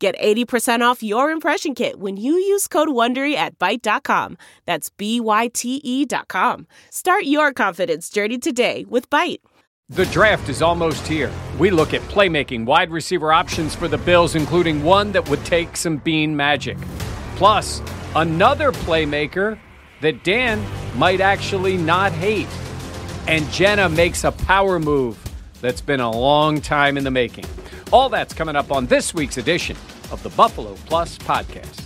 Get 80% off your impression kit when you use code WONDERY at Byte.com. That's B-Y-T-E dot com. Start your confidence journey today with Byte. The draft is almost here. We look at playmaking wide receiver options for the Bills, including one that would take some Beane magic. Plus, another playmaker that Dan might actually not hate. And Jenna makes a power move that's been a long time in the making. All that's coming up on this week's edition of the Buffalo Plus podcast.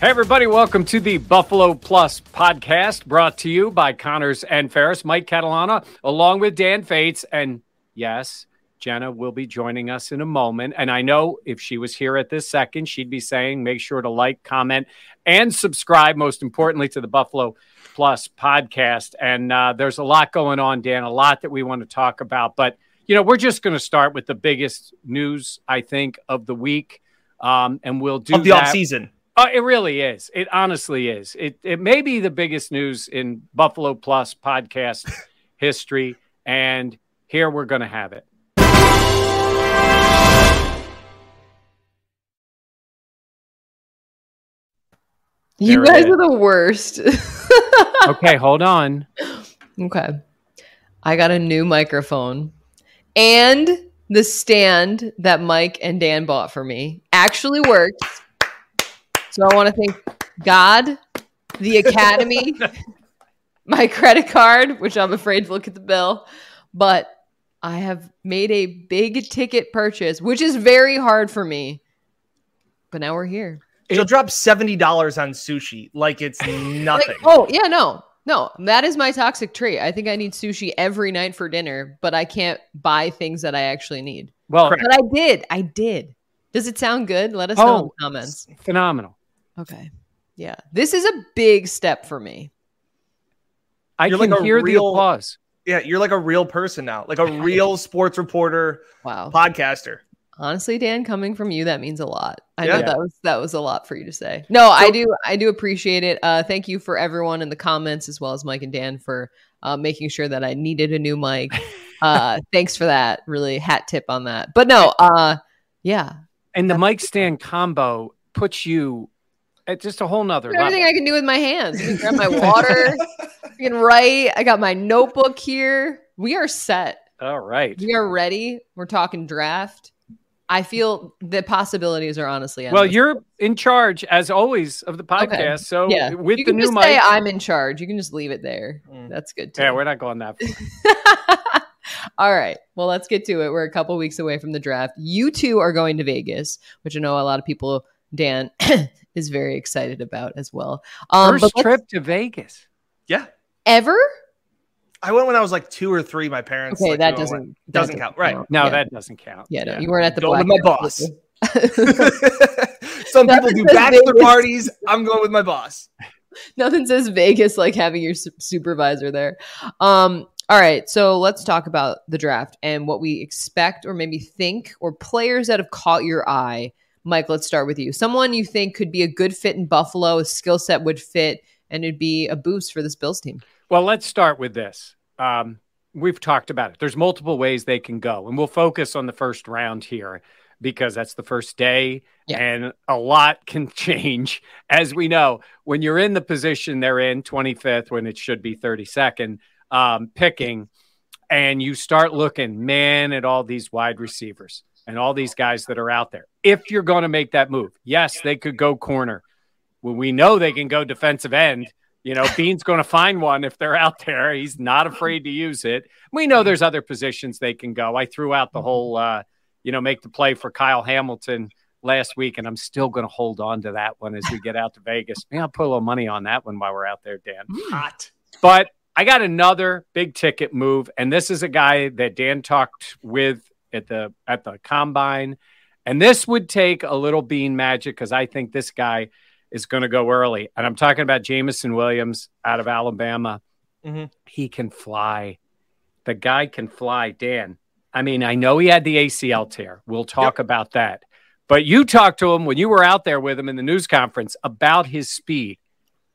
Hey, everybody, welcome to the Buffalo Plus podcast brought to you by Connors and Ferris, Mike Catalana, along with Dan Fetes. And yes, Jenna will be joining us in a moment. And I know if she was here at this second, she'd be saying make sure to like, comment, and subscribe, most importantly, to the Buffalo Plus podcast. And uh, there's a lot going on, Dan, a lot that we want to talk about. But, you know, we're just going to start with the biggest news, I think, of the week. Um, and we'll do of the that. off season. Uh, it really is. It honestly is. It it may be the biggest news in Buffalo Plus podcast history, and here we're going to have it. You There it guys are the worst. Okay, hold on. okay. I got a new microphone and the stand that Mike and Dan bought for me actually works. So I want to thank God, the Academy, my credit card, which I'm afraid to look at the bill, but I have made a big ticket purchase, which is very hard for me. But now we're here. She'll drop seventy dollars on sushi like it's nothing. Like, oh yeah, no, no, that is my toxic trait. I think I need sushi every night for dinner, but I can't buy things that I actually need. Well, Correct. But I did. I did. Does it sound good? Let us know in oh, the comments. phenomenal. Okay. Yeah, this is a big step for me. I You're can like a hear the applause. yeah, you're like a real person now, like a real sports reporter, Wow. podcaster. Honestly, Dan, coming from you, that means a lot. I Yeah. know that was that was a lot for you to say. No, I do I do appreciate it. Uh, thank you for everyone in the comments as well as Mike and Dan for uh, making sure that I needed a new mic. Uh, thanks for that. Really hat tip on that. But no, uh, yeah, And the mic stand combo puts you at just a whole nother level. everything I can do with my hands. I can grab my water. I can write. I got my notebook here. We are set. All right. We are ready. We're talking draft. I feel the possibilities are honestly Well, endless. you're in charge as always of the podcast. So yeah. with you the can new just mic, I'm in charge. You can just leave it there. Mm. That's good too. yeah, we're not going that far. All right. Well, let's get to it. We're a couple weeks away from the draft. You two are going to Vegas, which I know a lot of people, Dan, is very excited about as well. Um, First trip to Vegas. Yeah, ever? I went when I was like two or three. My parents. Okay, like, that doesn't went. that doesn't count, right? No, yeah. that doesn't count. Yeah, no, you weren't at the Go black. with my boss. Some people do bachelor Vegas. parties. I'm going with my boss. Nothing says Vegas like having your su- supervisor there. Um, all right, so let's talk about the draft and what we expect or maybe think or players that have caught your eye. Mike, let's start with you. Someone you think could be a good fit in Buffalo, a skill set would fit, and it'd be a boost for this Bills team. Well, let's start with this. Um, we've talked about it. There's multiple ways they can go, and we'll focus on the first round here because that's the first day, Yeah. and a lot can change. As we know, when you're in the position they're in, 25th, when it should be 32nd, um, picking, and you start looking, man, at all these wide receivers and all these guys that are out there. If you're going to make that move, yes, they could go corner. Well, we know they can go defensive end. You know, Beane's going to find one if they're out there. He's not afraid to use it. We know there's other positions they can go. I threw out the whole, uh, you know, make the play for Kyle Hamilton last week, and I'm still going to hold on to that one as we get out to Vegas. Maybe I'll put a little money on that one while we're out there, Dan. Hot. But I got another big ticket move, and this is a guy that Dan talked with at the at the combine, And this would take a little Beane magic because I think this guy is going to go early. And I'm talking about Jameson Williams out of Alabama. Mhm. He can fly. The guy can fly, Dan. I mean, I know he had the ACL tear. We'll talk about that. But you talked to him when you were out there with him in the news conference about his speed.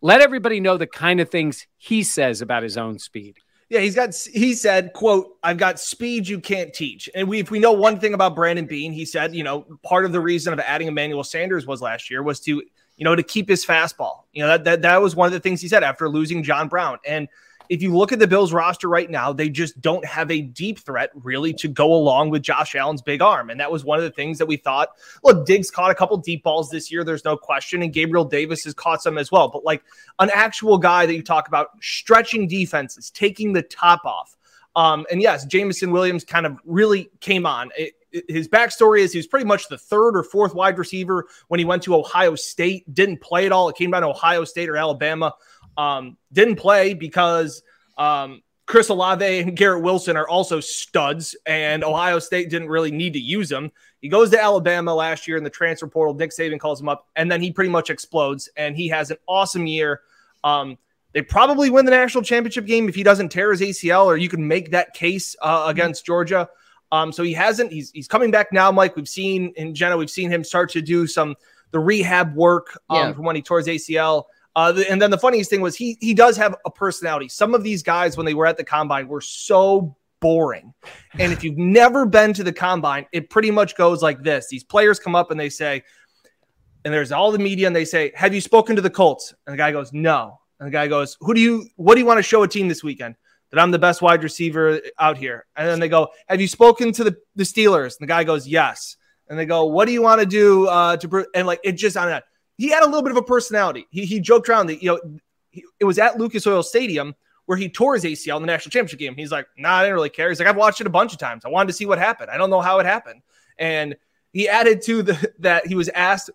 Let everybody know the kind of things he says about his own speed. Yeah, he's got. He said, "quote I've got speed you can't teach." And we, if we know one thing about Brandon Beane, he said, you know, part of the reason of adding Emmanuel Sanders was last year was to, you know, to keep his fastball. You know, that that that was one of the things he said after losing John Brown. And if you look at the Bills roster right now, they just don't have a deep threat really to go along with Josh Allen's big arm. And that was one of the things that we thought. Look, Diggs caught a couple deep balls this year. There's no question. And Gabriel Davis has caught some as well. But like an actual guy that you talk about stretching defenses, taking the top off. Um, and yes, Jameson Williams kind of really came on. It, his backstory is he was pretty much the third or fourth wide receiver when he went to Ohio State. Didn't play at all. It came down to Ohio State or Alabama. Um, didn't play because um, Chris Olave and Garrett Wilson are also studs, and Ohio State didn't really need to use him. He goes to Alabama last year in the transfer portal. Nick Saban calls him up, and then he pretty much explodes, and he has an awesome year. Um, they probably win the national championship game if he doesn't tear his ACL, or you can make that case uh, against Georgia. Um, so he hasn't. He's he's coming back now, Mike. We've seen in Jenna, we've seen him start to do some the rehab work um, Yeah. from when he tore his ACL. Uh, the- and then the funniest thing was he he does have a personality. Some of these guys, when they were at the combine, were so boring. And if you've never been to the combine, it pretty much goes like this: these players come up and they say, and there's all the media, and they say, "Have you spoken to the Colts?" And the guy goes, "No." And the guy goes, "Who do you? What do you want to show a team this weekend?" That I'm the best wide receiver out here. And then they go, "Have you spoken to the the Steelers?" And the guy goes, "Yes." And they go, "What do you want to do uh, to?" And like it just on that, he had a little bit of a personality. He he joked around that you know he, it was at Lucas Oil Stadium where he tore his ACL in the national championship game. He's like, "Nah, I didn't really care." He's like, "I've watched it a bunch of times. I wanted to see what happened. I don't know how it happened." And he added to the that he was asked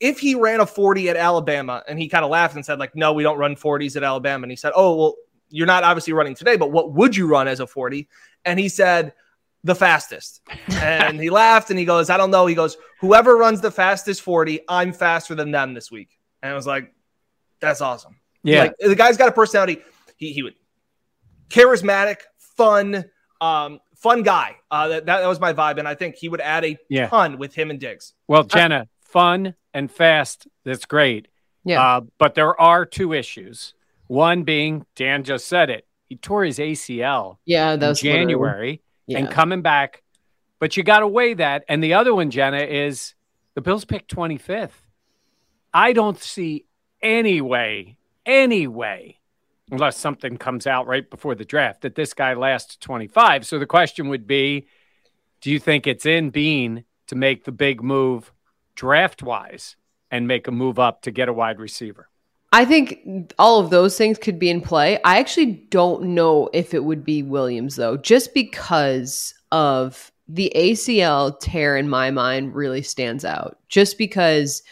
if he ran a 40 at Alabama and he kind of laughed and said like no we don't run 40s at Alabama and he said oh well you're not obviously running today but what would you run as a 40 and he said the fastest and he laughed and he goes I don't know he goes whoever runs the fastest 40 I'm faster than them this week and I was like that's awesome Yeah. like the guy's got a personality he, he would charismatic fun um fun guy uh that, that was my vibe and I think he would add a Yeah. ton with him and Diggs well, Jenna, fun and fast. That's great. Yeah. Uh, but there are two issues. One being, Dan just said it. He tore his ACL yeah, that was January Yeah. and coming back. But you got to weigh that. And the other one, Jenna, is the Bills picked 25th. I don't see any way, any way, unless something comes out right before the draft, that this guy lasts 25. So the question would be do you think it's in Beane to make the big move draft wise and make a move up to get a wide receiver? I think all of those things could be in play. I actually don't know if it would be Williams though, just because of the ACL tear in my mind really stands out. Just because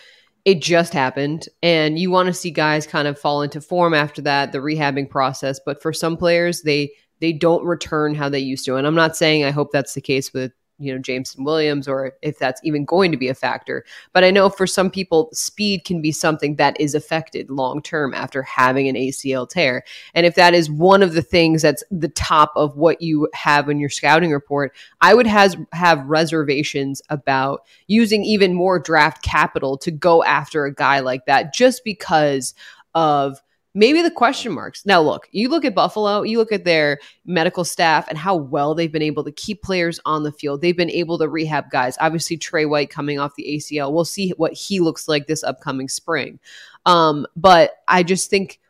it just happened and you want to see guys kind of fall into form after that, the rehabbing process, but for some players they they don't return how they used to. And I'm not saying I hope that's the case with you know Jameson Williams or if that's even going to be a factor. But I know for some people, speed can be something that is affected long term after having an ACL tear. And if that is one of the things that's the top of what you have in your scouting report, I would has have reservations about using even more draft capital to go after a guy like that just because of maybe the question marks. Now, look, you look at Buffalo, you look at their medical staff and how well they've been able to keep players on the field. They've been able to rehab guys. Obviously, Tre White coming off the ACL. We'll see what he looks like this upcoming spring. Um, but I just think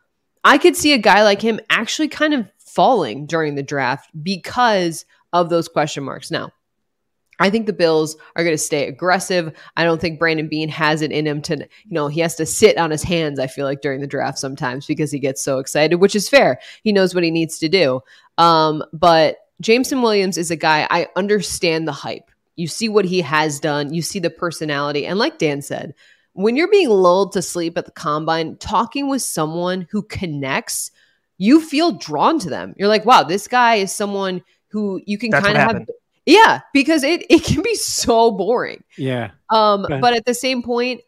I could see a guy like him actually kind of falling during the draft because of those question marks. Now, I think the Bills are going to stay aggressive. I don't think Brandon Beane has it in him to, you know, he has to sit on his hands, I feel like, during the draft sometimes because he gets so excited, which is fair. He knows what he needs to do. Um, but Jameson Williams is a guy, I understand the hype. You see what he has done, you see the personality. And like Dan said, when you're being lulled to sleep at the combine, talking with someone who connects, you feel drawn to them. You're like, wow, this guy is someone who you can kind of have. Yeah, because it it can be so boring. Yeah. Um, but at the same point,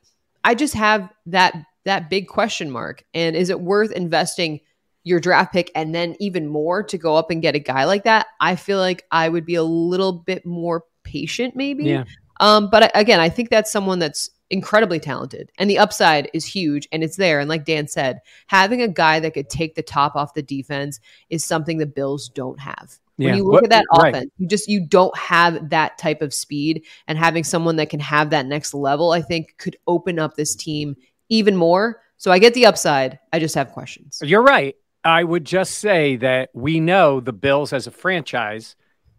I just have that that big question mark. And is it worth investing your draft pick and then even more to go up and get a guy like that? I feel like I would be a little bit more patient, maybe. Yeah. Um, but I- again, I think that's someone that's incredibly talented and the upside is huge and it's there. And like Dan said, having a guy that could take the top off the defense is something the Bills don't have. When Yeah. you look What- at that right. offense, you just you don't have that type of speed and having someone that can have that next level, I think could open up this team even more. So I get the upside. I just have questions. You're right. I would just say that we know the Bills as a franchise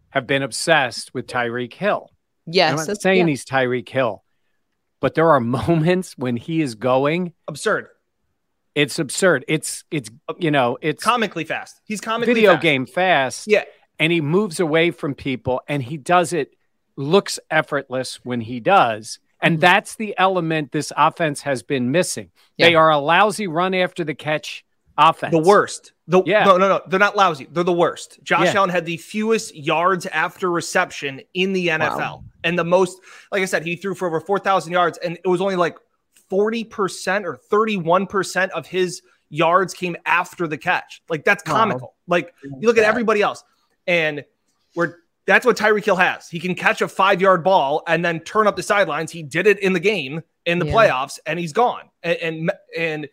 have been obsessed with Tyreek Hill. Yes, I'm not saying yeah. he's Tyreek Hill, but there are moments when he is going. Absurd. It's absurd. It's it's you know it's Comically fast. He's comically video fast. game fast. Yeah. And he moves away from people, and he does it looks effortless when he does. And Mhm. that's the element this offense has been missing. They are a lousy run after the catch offense. The worst. The Yeah. no, no, no. They're not lousy. They're the worst. Josh Yeah. Allen had the fewest yards after reception in the NFL, and the most. Like I said, he threw for over four thousand yards, and it was only like forty percent or thirty-one percent of his yards came after the catch. Like that's Wow. comical. Like you look at everybody else, and we're that's what Tyreek Hill has. He can catch a five-yard ball and then turn up the sidelines. He did it in the game in the Yeah. playoffs, and he's gone. And and, and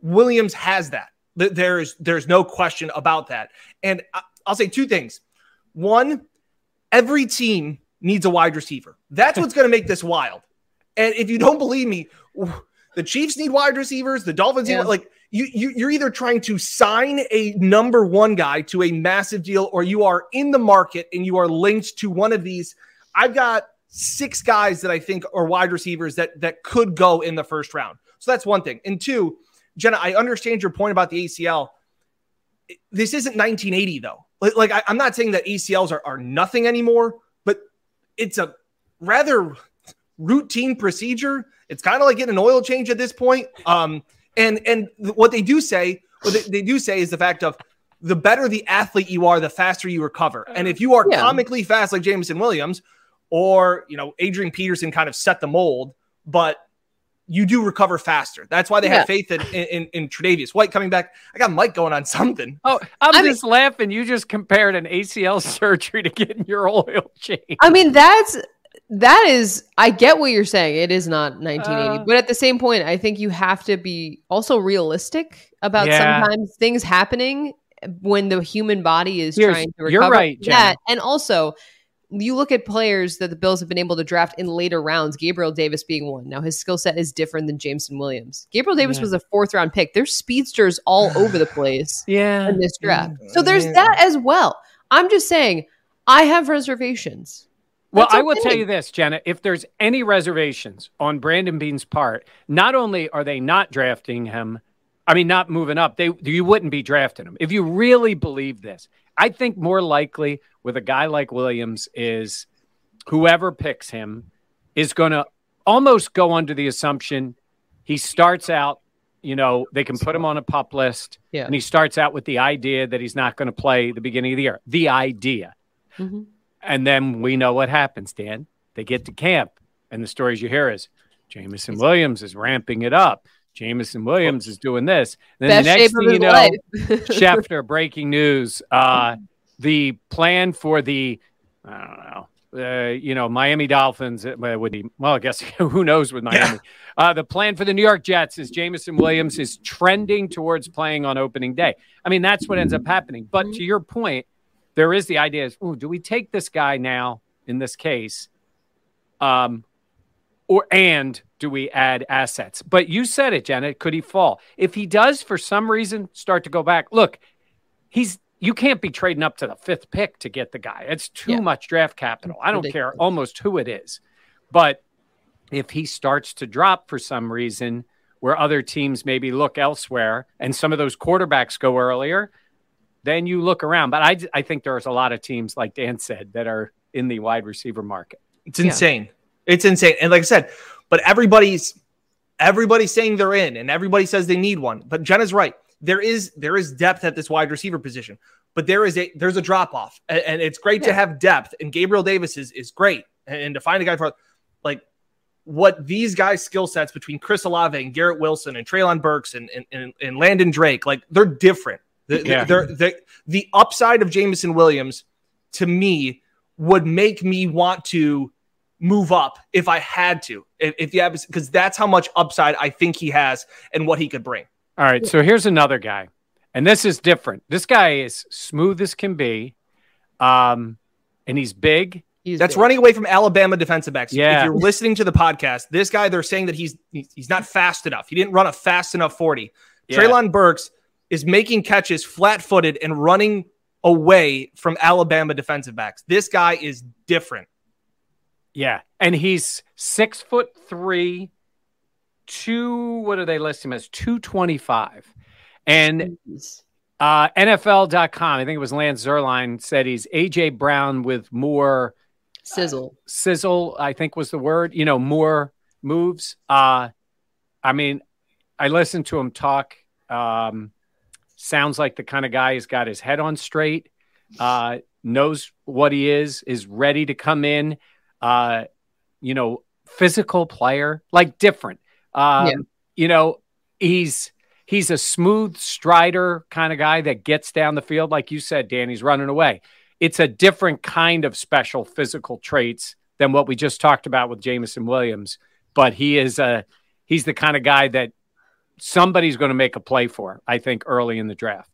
Williams has that. There's there's no question about that. And I'll say two things. One, every team needs a wide receiver. That's what's going to make this wild. And if you don't believe me, the Chiefs need wide receivers. The Dolphins Yeah. need like you, you. You're either trying to sign a number one guy to a massive deal, or you are in the market and you are linked to one of these. I've got six guys that I think are wide receivers that that could go in the first round. So that's one thing. And two, Jenna, I understand your point about the ACL. This isn't 1980 though. Like, like I, I'm not saying that ACLs are, are nothing anymore, but it's a rather routine procedure. It's kind of like getting an oil change at this point. Um, and and what they do say, what they, they do say is the fact of the better the athlete you are, the faster you recover. Mm. And if you are Yeah. comically fast like Jameson Williams, or you know Adrian Peterson kind of set the mold, but you do recover faster. That's why they Yeah. have faith in, in in Tre'Davious White coming back. I got Mike going on something. Oh, I'm I mean- just laughing. You just compared an ACL surgery to getting your oil changed. I mean, that's that is. I get what you're saying. It is not 1980, Uh, but at the same point, I think you have to be also realistic about Yeah. sometimes things happening when the human body is Here's- trying to recover. you're right, that. And also, you look at players that the Bills have been able to draft in later rounds. Gabriel Davis being one. Now his skill set is different than Jameson Williams. Gabriel Davis Yeah. was a fourth round pick. There's speedsters all over the place Yeah. in this draft. So there's yeah. that as well. I'm just saying, I have reservations. Well, That's I will tell you this, Jenna. If there's any reservations on Brandon Beane's part, not only are they not drafting him, I mean, not moving up, they you wouldn't be drafting him. If you really believe this, I think more likely with a guy like Williams is whoever picks him is going to almost go under the assumption he starts out, you know, they can put him on a pup list, Yeah. and he starts out with the idea that he's not going to play the beginning of the year. The idea. Mhm. And then we know what happens, Dan. They get to camp, and the stories you hear is Jameson Williams is ramping it up. Jameson Williams is doing this. Then Best the next thing you know, life. Schefter breaking news. Uh, the plan for the, I don't know, uh, you know, Miami Dolphins. It well, it would be, well, I guess who knows with Miami. Uh, the plan for the New York Jets is Jameson Williams is trending towards playing on opening day. I mean, that's what ends up happening. But to your point, there is the idea is, oh, do we take this guy now in this case? Um, or and do we add assets? But you said it, Janet. Could he fall? If he does, for some reason, start to go back. Look, he's you can't be trading up to the fifth pick to get the guy. It's too Yeah. much draft capital. I don't care almost who it is. But if he starts to drop for some reason, where other teams maybe look elsewhere, and some of those quarterbacks go earlier, then you look around. But I, I think there's a lot of teams, like Dan said, that are in the wide receiver market. It's insane. It's insane. And like I said, but everybody's everybody's saying they're in and everybody says they need one. But Jenna's right. There is there is depth at this wide receiver position. but there is a there's a drop off, and, and, it's great yeah. to have depth. And Gabriel Davis is is great, and, and to find a guy for like what these guys' skill sets between Chris Olave and Garrett Wilson and Treylon Burks and, and, and, and Landon Drake, like they're different. The, yeah. they're, they're, the upside of Jameson Williams to me would make me want to move up if I had to. If, if you have, because that's how much upside I think he has and what he could bring. All right. So here's another guy, and this is different. This guy is smooth as can be, um, and he's big He's That's big. running away from Alabama defensive backs. Yeah. If you're listening to the podcast, this guy, they're saying that he's he's not fast enough. He didn't run a fast enough 40. Yeah. Treylon Burks is making catches flat footed and running away from Alabama defensive backs. This guy is different. Yeah. And he's six foot three, two, what do they list him as? 225. And uh, NFL.com, I think it was Lance Zierlein, said he's AJ Brown with more sizzle uh, sizzle i think was the word you know more moves uh i mean i listened to him talk um sounds like the kind of guy who's got his head on straight uh knows what he is is ready to come in uh you know physical player like different um yeah. you know he's he's a smooth strider kind of guy that gets down the field like you said danny's running away it's a different kind of special physical traits than what we just talked about with Jameson Williams. But he is a he's the kind of guy that somebody's going to make a play for, I think, early in the draft.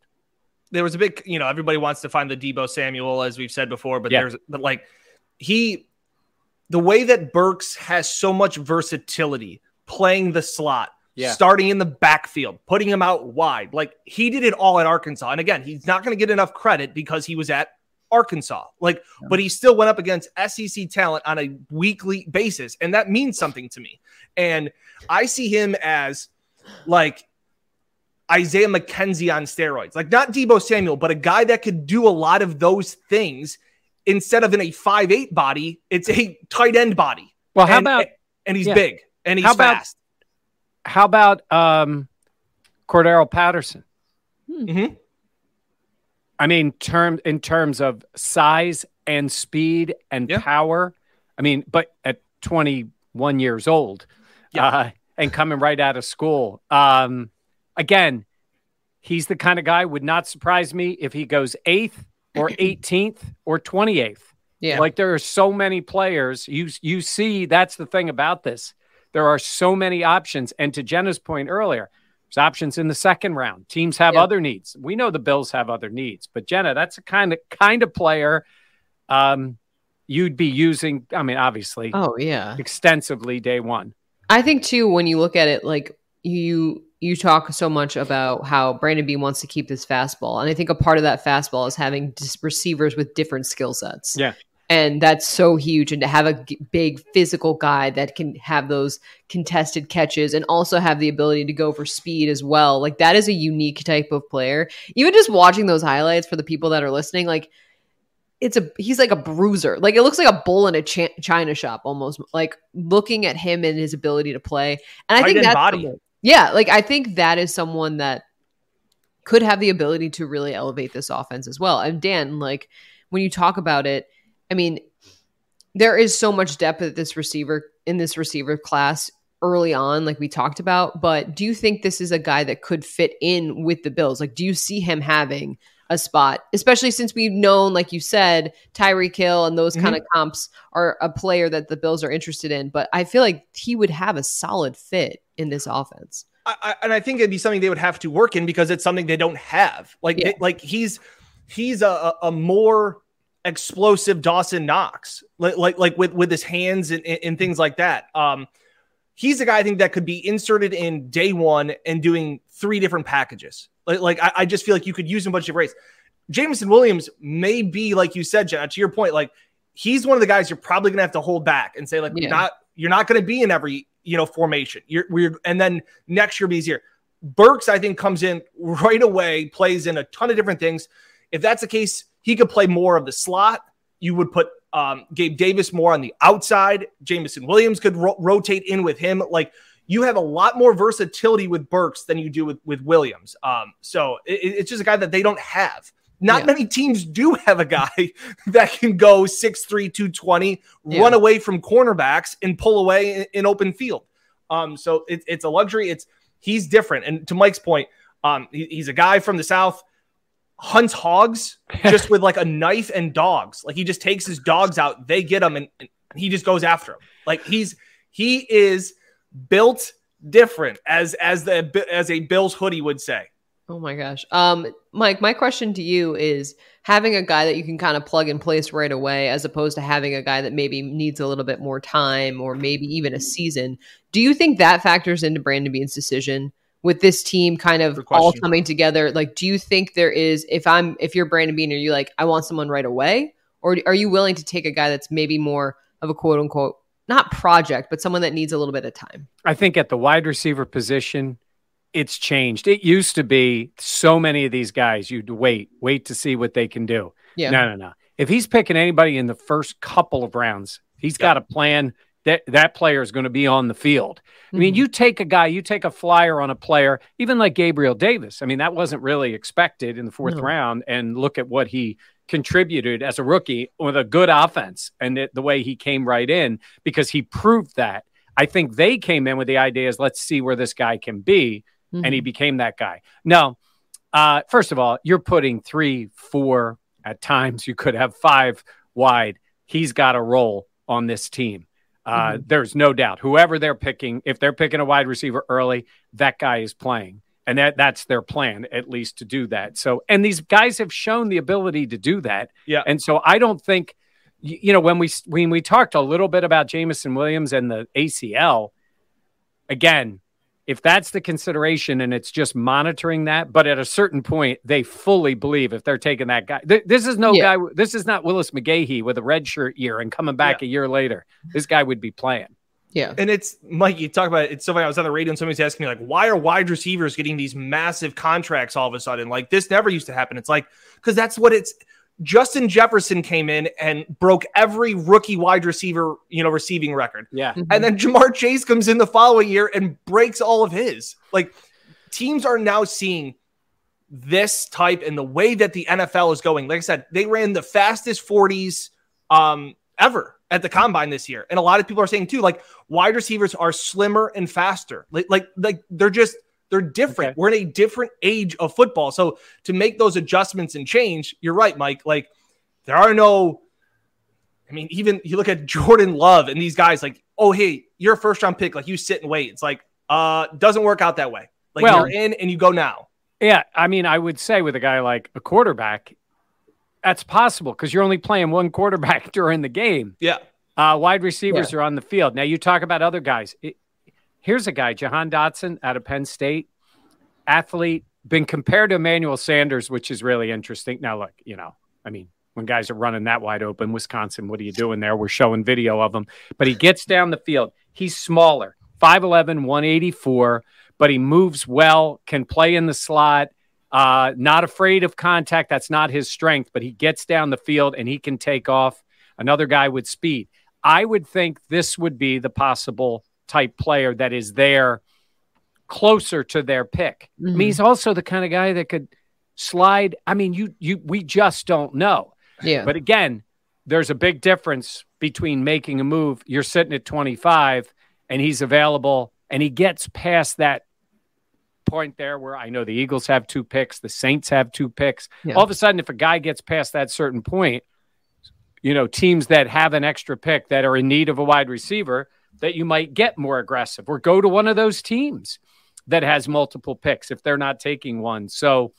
There was a big, you know, everybody wants to find the Deebo Samuel, as we've said before, but yeah. there's but like he the way that Burks has so much versatility playing the slot, yeah. starting in the backfield, putting him out wide. Like he did it all at Arkansas. And again, he's not going to get enough credit because he was at Arkansas. Like, yeah. but he still went up against SEC talent on a weekly basis. And that means something to me. And I see him as like Isaiah McKenzie on steroids, like not Deebo Samuel, but a guy that could do a lot of those things instead of in a five eight body, it's a tight end body. Well, how and, about and he's yeah. big and he's how about, fast. How about um Cordarrelle Patterson? Mm-hmm. I mean, term in terms of size and speed and yeah. power. I mean, but at 21 years old, yeah. uh, and coming right out of school, um, again, he's the kind of guy would not surprise me if he goes eighth or 18th or 28th. Yeah, like there are so many players. You you see, that's the thing about this. There are so many options, and to Jenna's point earlier, there's options in the second round. Teams have other needs. We know the Bills have other needs, but Jenna, that's a kind of kind of player um, you'd be using. I mean, obviously, oh yeah, extensively day one. I think too when you look at it, like you you talk so much about how Brandon Beane wants to keep this fastball, and I think a part of that fastball is having receivers with different skill sets. Yeah, and that's so huge and to have a g- big physical guy that can have those contested catches and also have the ability to go for speed as well like that is a unique type of player even just watching those highlights for the people that are listening like it's a he's like a bruiser like it looks like a bull in a ch- china shop almost like looking at him and his ability to play and i think that's body. yeah like i think that is someone that could have the ability to really elevate this offense as well and dan like when you talk about it I mean, there is so much depth at this receiver in this receiver class early on, like we talked about. But do you think this is a guy that could fit in with the Bills? Like, do you see him having a spot, especially since we've known, like you said, Tyreek Hill and those mm-hmm. kind of comps are a player that the Bills are interested in. But I feel like he would have a solid fit in this offense. I, and I think it'd be something they would have to work in because it's something they don't have. Like, yeah. like he's he's a, a more explosive Dawson Knox, like like, like with with his hands and, and things like that. Um, he's a guy I think that could be inserted in day one and doing three different packages. Like, like I, I just feel like you could use him a bunch of race. Jameson Williams may be, like you said, Jenna, to your point, like he's one of the guys you're probably gonna have to hold back and say, like, yeah. you're not you're not gonna be in every you know formation. You're we're and then next year be easier. Burks, I think, comes in right away, plays in a ton of different things. If that's the case, he could play more of the slot. You would put um, Gabe Davis more on the outside. Jameson Williams could ro- rotate in with him. Like you have a lot more versatility with Burks than you do with with Williams. Um, so it, it's just a guy that they don't have. Not Yeah. many teams do have a guy that can go 6'3, 220, Yeah. run away from cornerbacks and pull away in, in open field. Um, so it, it's a luxury. It's he's different. And to Mike's point, um, he- he's a guy from the South, hunts hogs just with like a knife and dogs. Like he just takes his dogs out, they get him, and, and he just goes after him. Like he's he is built different, as as the as a Bills hoodie would say. Oh my gosh. Um, Mike, my question to you is having a guy that you can kind of plug and place right away, as opposed to having a guy that maybe needs a little bit more time or maybe even a season. Do you think that factors into Brandon Beane's decision with this team kind of all coming together? Like, do you think there is, if I'm, if you're Brandon Beane, are you like, I want someone right away? Or are you willing to take a guy that's maybe more of a quote unquote, not project, but someone that needs a little bit of time? I think at the wide receiver position, it's changed. It used to be so many of these guys, you'd wait, wait to see what they can do. Yeah. No, no, no. If he's picking anybody in the first couple of rounds, he's got a plan that that player is going to be on the field. I mean, Mhm. you take a guy, you take a flyer on a player, even like Gabriel Davis. I mean, that wasn't really expected in the fourth No. round. And look at what he contributed as a rookie with a good offense and it, the way he came right in because he proved that. I think they came in with the idea is let's see where this guy can be and Mm-hmm. he became that guy. Now, uh, first of all, you're putting three, four, at times you could have five wide. He's got a role on this team. Uh, There's no doubt. Whoever they're picking, if they're picking a wide receiver early, that guy is playing. And that that's their plan, at least to do that. So, and these guys have shown the ability to do that. Yeah. And so I don't think, you know, when we when we talked a little bit about Jameson Williams and the ACL, again, if that's the consideration and it's just monitoring that, but at a certain point, they fully believe if they're taking that guy, th- this is no Yeah. guy, this is not Willis McGahee with a red shirt year and coming back a year later. This guy would be playing. Yeah. And it's Mike, you talk about it. It's so funny. I was on the radio and somebody's asking me, like, why are wide receivers getting these massive contracts all of a sudden? Like, this never used to happen. It's like, because that's what it's Justin Jefferson came in and broke every rookie wide receiver, you know, receiving record. Yeah. Mhm. And then Ja'Marr Chase comes in the following year and breaks all of his. Like, teams are now seeing this type and the way that the NFL is going. Like I said, they ran the fastest 40s um, ever at the combine this year. And a lot of people are saying too, like wide receivers are slimmer and faster. Like, like, like they're just they're different. Okay. We're in a different age of football. So to make those adjustments and change, you're right, Mike. Like there are no I mean, even you look at Jordan Love and these guys, like, oh, hey, you're a first round pick. Like, you sit and wait. It's like, uh, doesn't work out that way. Like, Well- you're in and you go now. Yeah. I mean, I would say with a guy like a quarterback, that's possible because you're only playing one quarterback during the game. Yeah. Uh, wide receivers are on the field. Now you talk about other guys. It- here's a guy, Jahan Dotson out of Penn State, athlete, been compared to Emmanuel Sanders, which is really interesting. Now, look, you know, I mean, when guys are running that wide open, Wisconsin, what are you doing there? We're showing video of him, but he gets down the field. He's smaller, 5'11, 184, but he moves well, can play in the slot. Uh, not afraid of contact. That's not his strength, but he gets down the field and he can take off. Another guy with speed. I would think this would be the possible type player that is there closer to their pick. I Mhm. mean, he's also the kind of guy that could slide. I mean, you you we just don't know. Yeah. But again, there's a big difference between making a move. You're sitting at 25 and he's available and he gets past that point there where I know the Eagles have two picks, the Saints have two picks. Yeah. All of a sudden, if a guy gets past that certain point, you know, teams that have an extra pick that are in need of a wide receiver, that you might get more aggressive or go to one of those teams that has multiple picks if they're not taking one. So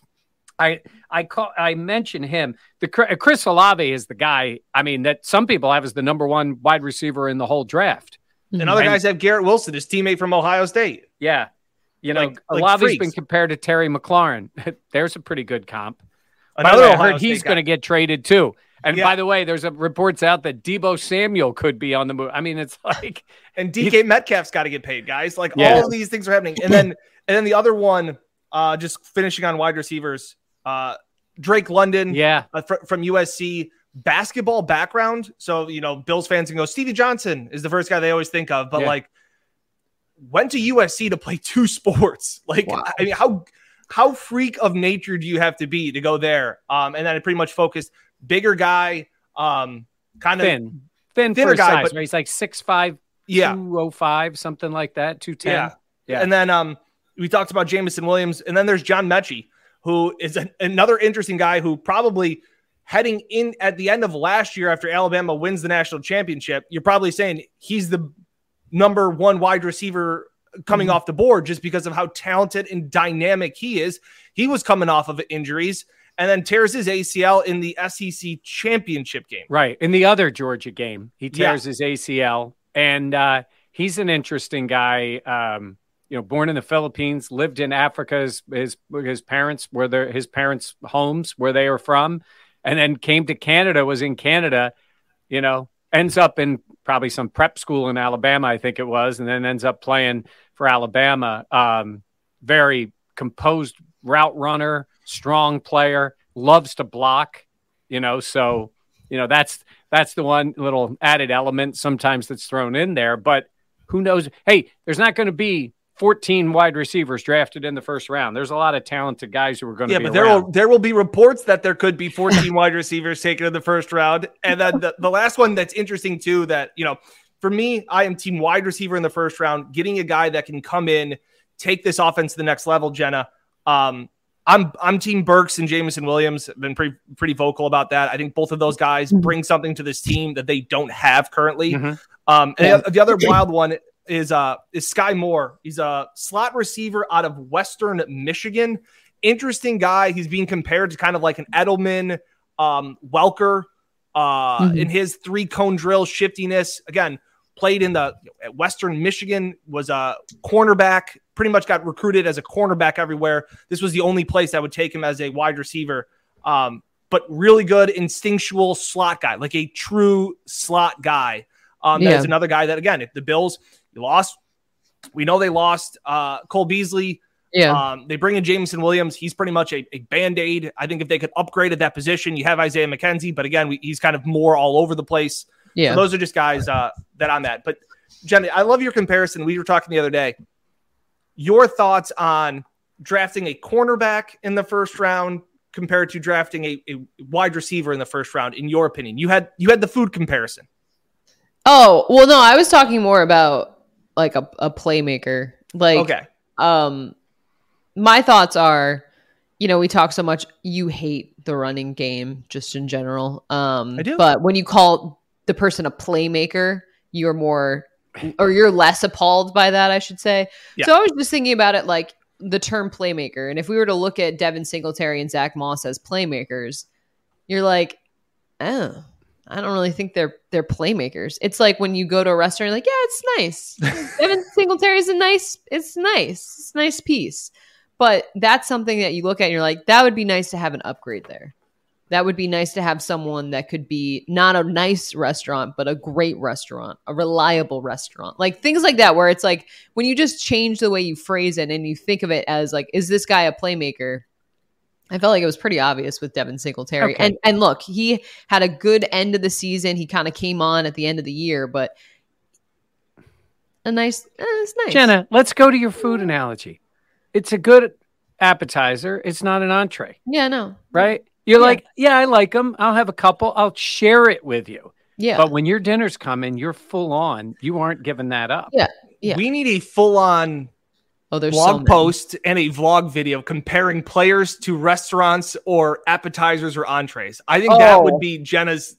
I I call I mention him. The Chris- uh, Chris Olave is the guy. I mean that some people have as the number one wide receiver in the whole draft. And other And- guys have Garrett Wilson, his teammate from Ohio State. Yeah, you know, Like- like Olave's freaks. been compared to Terry McLaurin. There's a pretty good comp. Another I Ohio heard he's going to get traded too. And Yeah. by the way, there's a reports out that Deebo Samuel could be on the move. I mean, it's like And DK Metcalf's got to get paid, guys. Like Yeah. all of these things are happening. And then and then the other one, uh, just finishing on wide receivers, uh, Drake London, yeah, uh, fr- from USC, basketball background. So you know, Bills fans can go. Stevie Johnson is the first guy they always think of, but Yeah. like went to USC to play two sports. Like Wow. I mean, how how freak of nature do you have to be to go there? Um, and then I pretty much focused bigger guy, um, kind of thin, thin thinner for guy, size. but- right? He's like six five, yeah, two oh five, something like that. Two ten. Yeah. Yeah. And then um, we talked about Jameson Williams, and then there's John Metchie, who is an, another interesting guy who probably heading in at the end of last year after Alabama wins the national championship. You're probably saying he's the number one wide receiver coming Mm-hmm. off the board just because of how talented and dynamic he is. He was coming off of injuries and then tears his ACL in the SEC championship game. Right. In the other Georgia game, he Yeah. tears his ACL, and uh, he's an interesting guy. Um, you know, born in the Philippines, lived in Africa. His his, his parents were their his parents' homes where they were from, and then came to Canada. Was in Canada. You know, ends up in probably some prep school in Alabama, I think it was, and then ends up playing for Alabama. Um, very composed route runner, strong player, loves to block. You know, so you know that's that's the one little added element sometimes that's thrown in there. But who knows? Hey, there's not going to be 14 wide receivers drafted in the first round. There's a lot of talented guys who are going to Yeah, be but there around. will there will be reports that there could be 14 wide receivers taken in the first round. And then the, the last one that's interesting too, that you know, for me, I am team wide receiver in the first round, getting a guy that can come in, take this offense to the next level, Jenna. Um, I'm I'm team Burks and Jameson Williams. I've been pretty pretty vocal about that. I think both of those guys bring something to this team that they don't have currently. Mhm. Um, and the, the other wild one is uh is Skyy Moore. He's a slot receiver out of Western Michigan. Interesting guy. He's being compared to kind of like an Edelman, um, Welker, uh, Mhm. in his three cone drill shiftiness. Again, played in the at Western Michigan, was a cornerback. Pretty much got recruited as a cornerback everywhere. This was the only place that would take him as a wide receiver. Um, but really good instinctual slot guy, like a true slot guy. Um, Yeah. There's another guy that again, if the Bills lost, we know they lost uh, Cole Beasley. Yeah. Um, they bring in Jameson Williams. He's pretty much a, a band aid. I think if they could upgrade at that position, you have Isaiah McKenzie, but again, we, he's kind of more all over the place. yeah. So those are just guys uh, that I'm at. But Jenny, I love your comparison. We were talking the other day. Your thoughts on drafting a cornerback in the first round compared to drafting a, a wide receiver in the first round, in your opinion? You had you had the food comparison. oh, well, no, I was talking more about like a, a playmaker. Like, okay. um, my thoughts are, you know, we talk so much. You hate the running game just in general. Um, I do. But when you call the person a playmaker, you're more, or you're less appalled by that, I should say. Yeah. So I was just thinking about it like the term playmaker, and if we were to look at Devin Singletary and Zach Moss as playmakers, you're like, oh. I don't really think they're they're playmakers. It's like when you go to a restaurant, you're like, yeah, it's nice. Devin Singletary's a nice, it's nice, it's a nice piece. But that's something that you look at and you're like, that would be nice to have an upgrade there. That would be nice to have someone that could be not a nice restaurant, but a great restaurant, a reliable restaurant. Like things like that, where it's like when you just change the way you phrase it and you think of it as like, is this guy a playmaker? I felt like it was pretty obvious with Devin Singletary. Okay. And and look, he had a good end of the season. He kind of came on at the end of the year, but a nice, eh, it's nice. Jenna, let's go to your food analogy. It's a good appetizer. It's not an entree, Yeah, no. right? You're Yeah. like, yeah, I like them. I'll have a couple. I'll share it with you. Yeah. But when your dinner's coming, you're full on. You aren't giving that up. Yeah. Yeah. We need a full on oh, there's blog many. post and a vlog video comparing players to restaurants or appetizers or entrees. I think that Oh. would be Jenna's.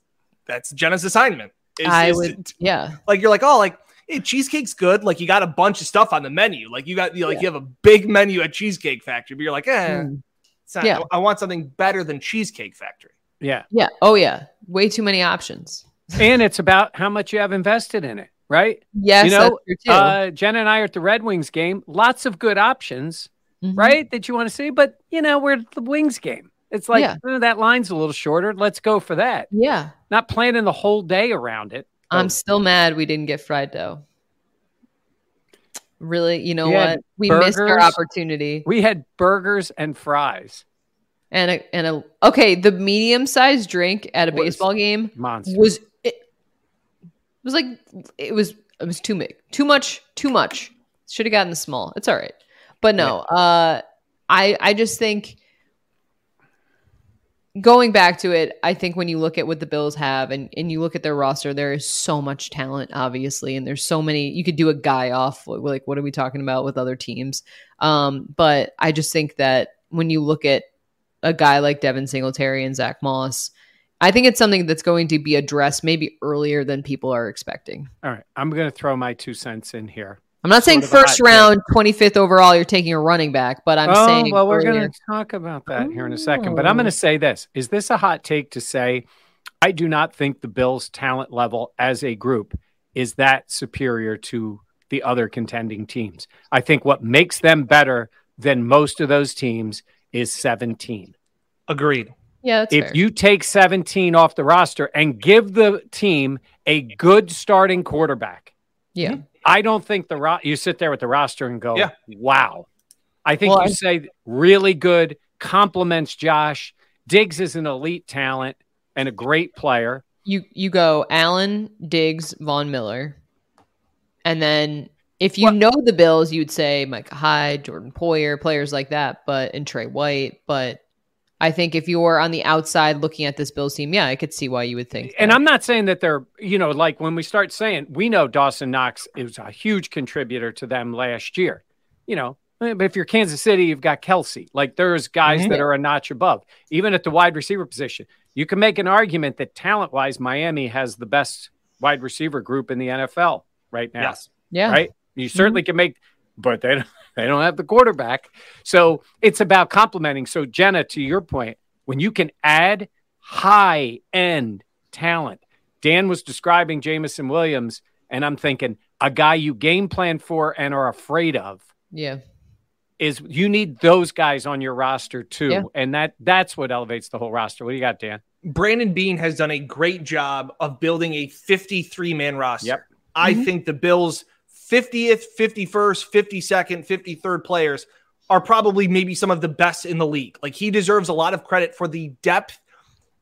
That's Jenna's assignment. is- I is would, to- yeah. like you're like oh like hey, cheesecake's good. Like you got a bunch of stuff on the menu. Like you got you like you have a big menu at Cheesecake Factory, but you're like eh, Mm. it's not, Yeah. I want something better than Cheesecake Factory. Yeah. Yeah. Oh, yeah. Way too many options. and it's about how much you have invested in it, right? Yes, You know, that's true too. Uh, Jen and I are at the Red Wings game. Lots of good options, Mhm. right? That you want to see, but you know, we're at the Wings game. It's like Yeah. "Oh, that line's a little shorter. Let's go for that. Yeah. Not planning the whole day around it. I'm Oh, still mad we didn't get fried dough. Really, you know We what? We missed our opportunity. we had burgers and fries. And a and a okay, the medium sized drink at a Was- baseball game Monster. was was like it was it was too big. Too much, too much. Should have gotten the small. It's all right. But no, uh I I just think going back to it, I think when you look at what the Bills have and, and you look at their roster, there is so much talent, obviously, and there's so many. You could do a guy off like what are we talking about with other teams? Um, but I just think that when you look at a guy like Devin Singletary and Zach Moss, I think it's something that's going to be addressed maybe earlier than people are expecting. All right, I'm going to throw my two cents in here. I'm not saying first round, 25th overall, you're taking a running back, but I'm oh, saying. Well, we're going to talk about that here in a second. But I'm going to oh. say this Is this a hot take to say I do not think the Bills' talent level as a group is that superior to the other contending teams? I think what makes them better than most of those teams is 17. Agreed. Yeah. if fair. you take 17 off the roster and give the team a good starting quarterback, yeah. Mm-hmm. I don't think the ro- you sit there with the roster and go, Yeah. wow. I think Well, you I- say really good, compliments Josh. Diggs is an elite talent and a great player. You you go Allen, Diggs, Von Miller, and then if you Well- know the Bills, you'd say Micah Hyde, Jordan Poyer, players like that, but and Tre White. But I think if you're on the outside looking at this Bills team, yeah, I could see why you would think. And that. I'm not saying that they're, you know, like when we start saying we know Dawson Knox is a huge contributor to them last year. You know, but if you're Kansas City, you've got Kelce. Like there's guys Mhm. that are a notch above, even at the wide receiver position. You can make an argument that talent wise, Miami has the best wide receiver group in the NFL right now. Yes. yeah, right? You certainly can make, but they don't, they don't have the quarterback. So it's about complementing. So Jenna, to your point, when you can add high end talent, Dan was describing Jameson Williams, and I'm thinking a guy you game plan for and are afraid of yeah, is you need those guys on your roster too, Yeah. and that that's what elevates the whole roster. What do you got, Dan? Brandon Beane has done a great job of building a 53 man roster. Yep. I Mhm. think the Bills' 50th, 51st, 52nd, 53rd players are probably maybe some of the best in the league. Like he deserves a lot of credit for the depth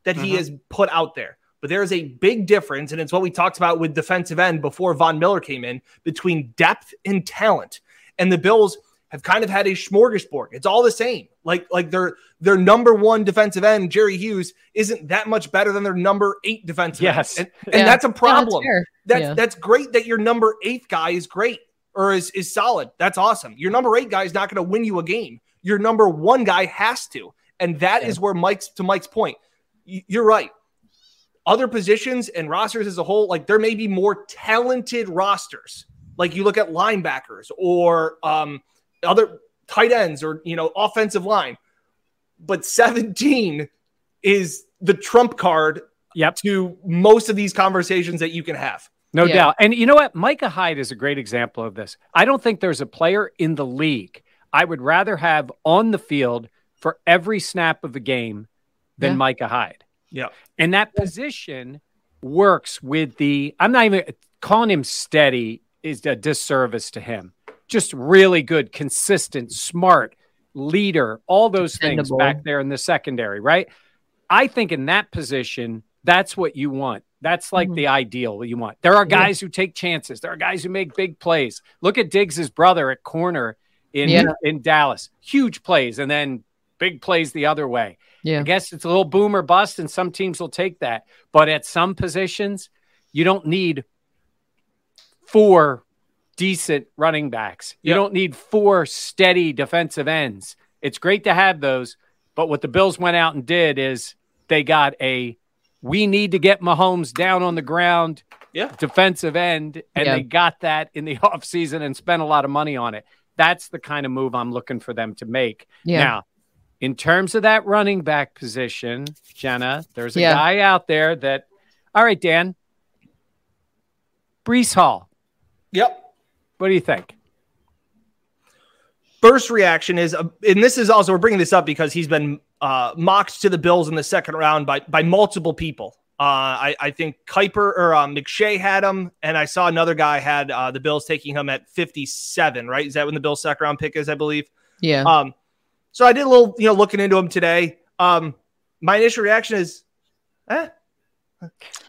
that he Mhm. has put out there. But there is a big difference, and it's what we talked about with defensive end before Von Miller came in between depth and talent. And the Bills have kind of had a smorgasbord. It's all the same. Like like their their number one defensive end, Jerry Hughes, isn't that much better than their number eight defensive Yes. end. And, Yeah. that's a No, that's problem. fair. That's Yeah. that's great that your number eighth guy is great or is is solid. That's awesome. Your number eight guy is not going to win you a game. Your number one guy has to, and that is where Mike's to Mike's point. You're right. Other positions and rosters as a whole, like there may be more talented rosters. Like you look at linebackers or um, other tight ends or you know offensive line, but 17 is the trump card Yep. to most of these conversations that you can have. No Yeah. doubt. And you know what? Micah Hyde is a great example of this. I don't think there's a player in the league I would rather have on the field for every snap of the game than Yeah. Micah Hyde. Yeah. And that position works with the, I'm not even calling him steady is a disservice to him. Just really good, consistent, smart leader, all those things back there in the secondary, right? I think in that position, that's what you want. That's like Mhm. the ideal that you want. There are Yeah. guys who take chances. There are guys who make big plays. Look at Diggs's brother at corner in Yeah. in Dallas. Huge plays and then big plays the other way. yeah, I guess it's a little boom or bust, and some teams will take that. But at some positions, you don't need four decent running backs. You Yep. don't need four steady defensive ends. It's great to have those, but what the Bills went out and did is they got a we need to get Mahomes down on the ground Yeah. defensive end, and Yeah. they got that in the offseason and spent a lot of money on it. That's the kind of move I'm looking for them to make. yeah. Now, in terms of that running back position, Jenna, there's a Yeah. guy out there that, all right, Dan, Breece Hall. Yep. What do you think? First reaction is, uh, and this is also we're bringing this up because he's been uh, mocked to the Bills in the second round by by multiple people. Uh, I, I think Kiper or uh, McShay had him, and I saw another guy had uh, the Bills taking him at 57. Right? Is that when the Bills' second round pick is? I believe. yeah. Um, so I did a little, you know, looking into him today. Um, my initial reaction is, eh, eh,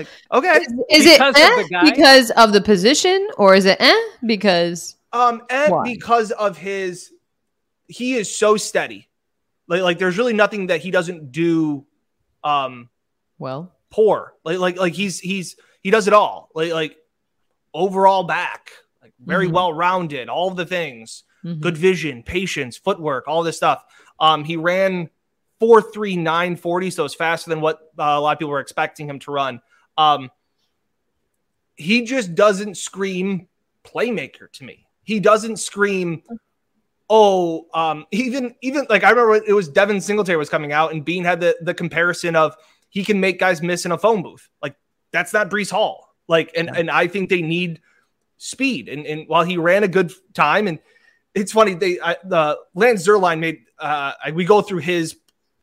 like okay. Is, is it Because of eh the because of the position, or is it eh because Um, and Why? because of his he is so steady. Like, like there's really nothing that he doesn't do um Well, poor. Like like like he's he's he does it all. Like like overall back, like very Mhm. well rounded, all the things. mhm. Good vision, patience, footwork, all this stuff. Um he ran 43940 so it's faster than what uh, a lot of people were expecting him to run. Um he just doesn't scream playmaker to me. He doesn't scream oh um even even like I remember it was Devin Singletary was coming out and Beane had the the comparison of he can make guys miss in a phone booth. Like that's not Breece Hall. Like and and I think they need speed and and while he ran a good time and it's funny they I, the Lance Zierlein made uh I, we go through his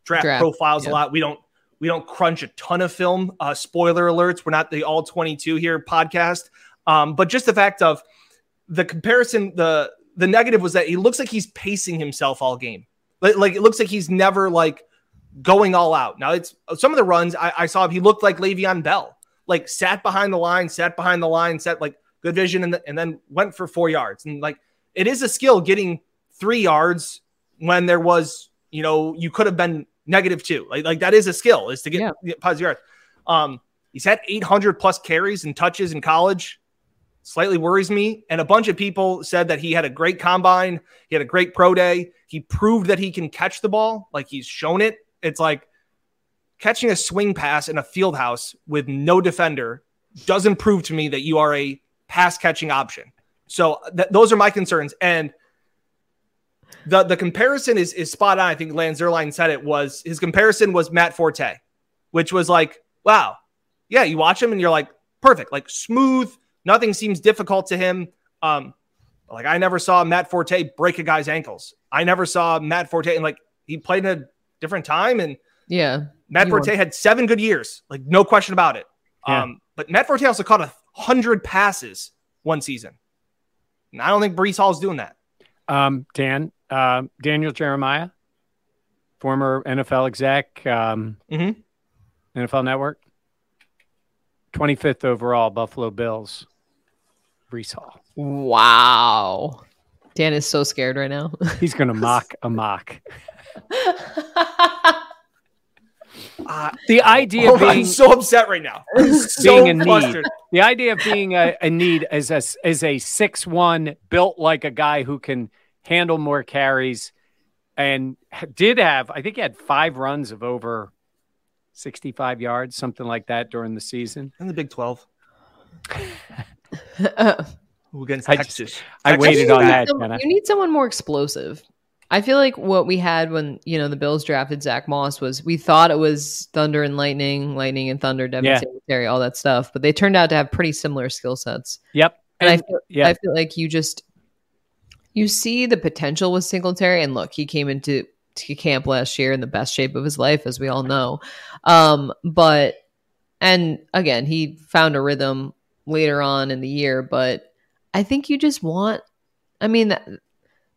draft, Draft, profiles yeah. a lot. We don't we don't crunch a ton of film. Uh spoiler alerts, we're not the all 22 here podcast. Um but just the fact of the comparison the the negative was that he looks like he's pacing himself all game. Like, like it looks like he's never like going all out. Now it's some of the runs I, I saw he looked like Le'Veon Bell, like sat behind the line, sat behind the line, sat like good vision, and, and then went for four yards. And like it is a skill getting three yards when there was you know you could have been negative two. Like like that is a skill is to get, Yeah. get positive yards. Um, he's had 800 plus carries and touches in college slightly worries me. And a bunch of people said that he had a great combine, he had a great pro day. He proved that he can catch the ball, like he's shown it. It's like catching a swing pass in a field house with no defender doesn't prove to me that you are a pass catching option. So th- those are my concerns. And the the comparison is is spot on. I think Lance Zierlein said it was his comparison was Matt Forte, which was like, wow, yeah, you watch him and you're like, perfect, like smooth. Nothing seems difficult to him. Um, like I never saw Matt Forte break a guy's ankles. I never saw Matt Forte and like he played in a different time and yeah. Matt You Forte had seven good years, like no question about it. Yeah. Um, but Matt Forte also caught a hundred passes one season. And I don't think Breece Hall's doing that. Um, Dan, um, Daniel Jeremiah, former NFL exec, um, Mhm. NFL Network, 25th overall, Buffalo Bills, Breece Hall. Wow. Dan is so scared right now. He's going to mock a mock. Uh, The idea oh, of being I'm so upset right now. I'm so Being in need. the idea of being a, a need as a as a six one built like a guy who can handle more carries and did have I think he had five runs of over sixty five yards something like that during the season. In the Big 12. Who against I just- Texas? I Texas waited is on that. Some- you need someone more explosive. I feel like what we had when you know the Bills drafted Zach Moss was we thought it was Thunder and Lightning, Lightning and Thunder, Devin Yeah. Singletary, all that stuff, but they turned out to have pretty similar skill sets. Yep. And, And- I feel, yeah. I feel like you just you see the potential with Singletary, and look, he came into to camp last year in the best shape of his life, as we all know. Um, but and again, he found a rhythm later on in the year, but I think you just want. I mean,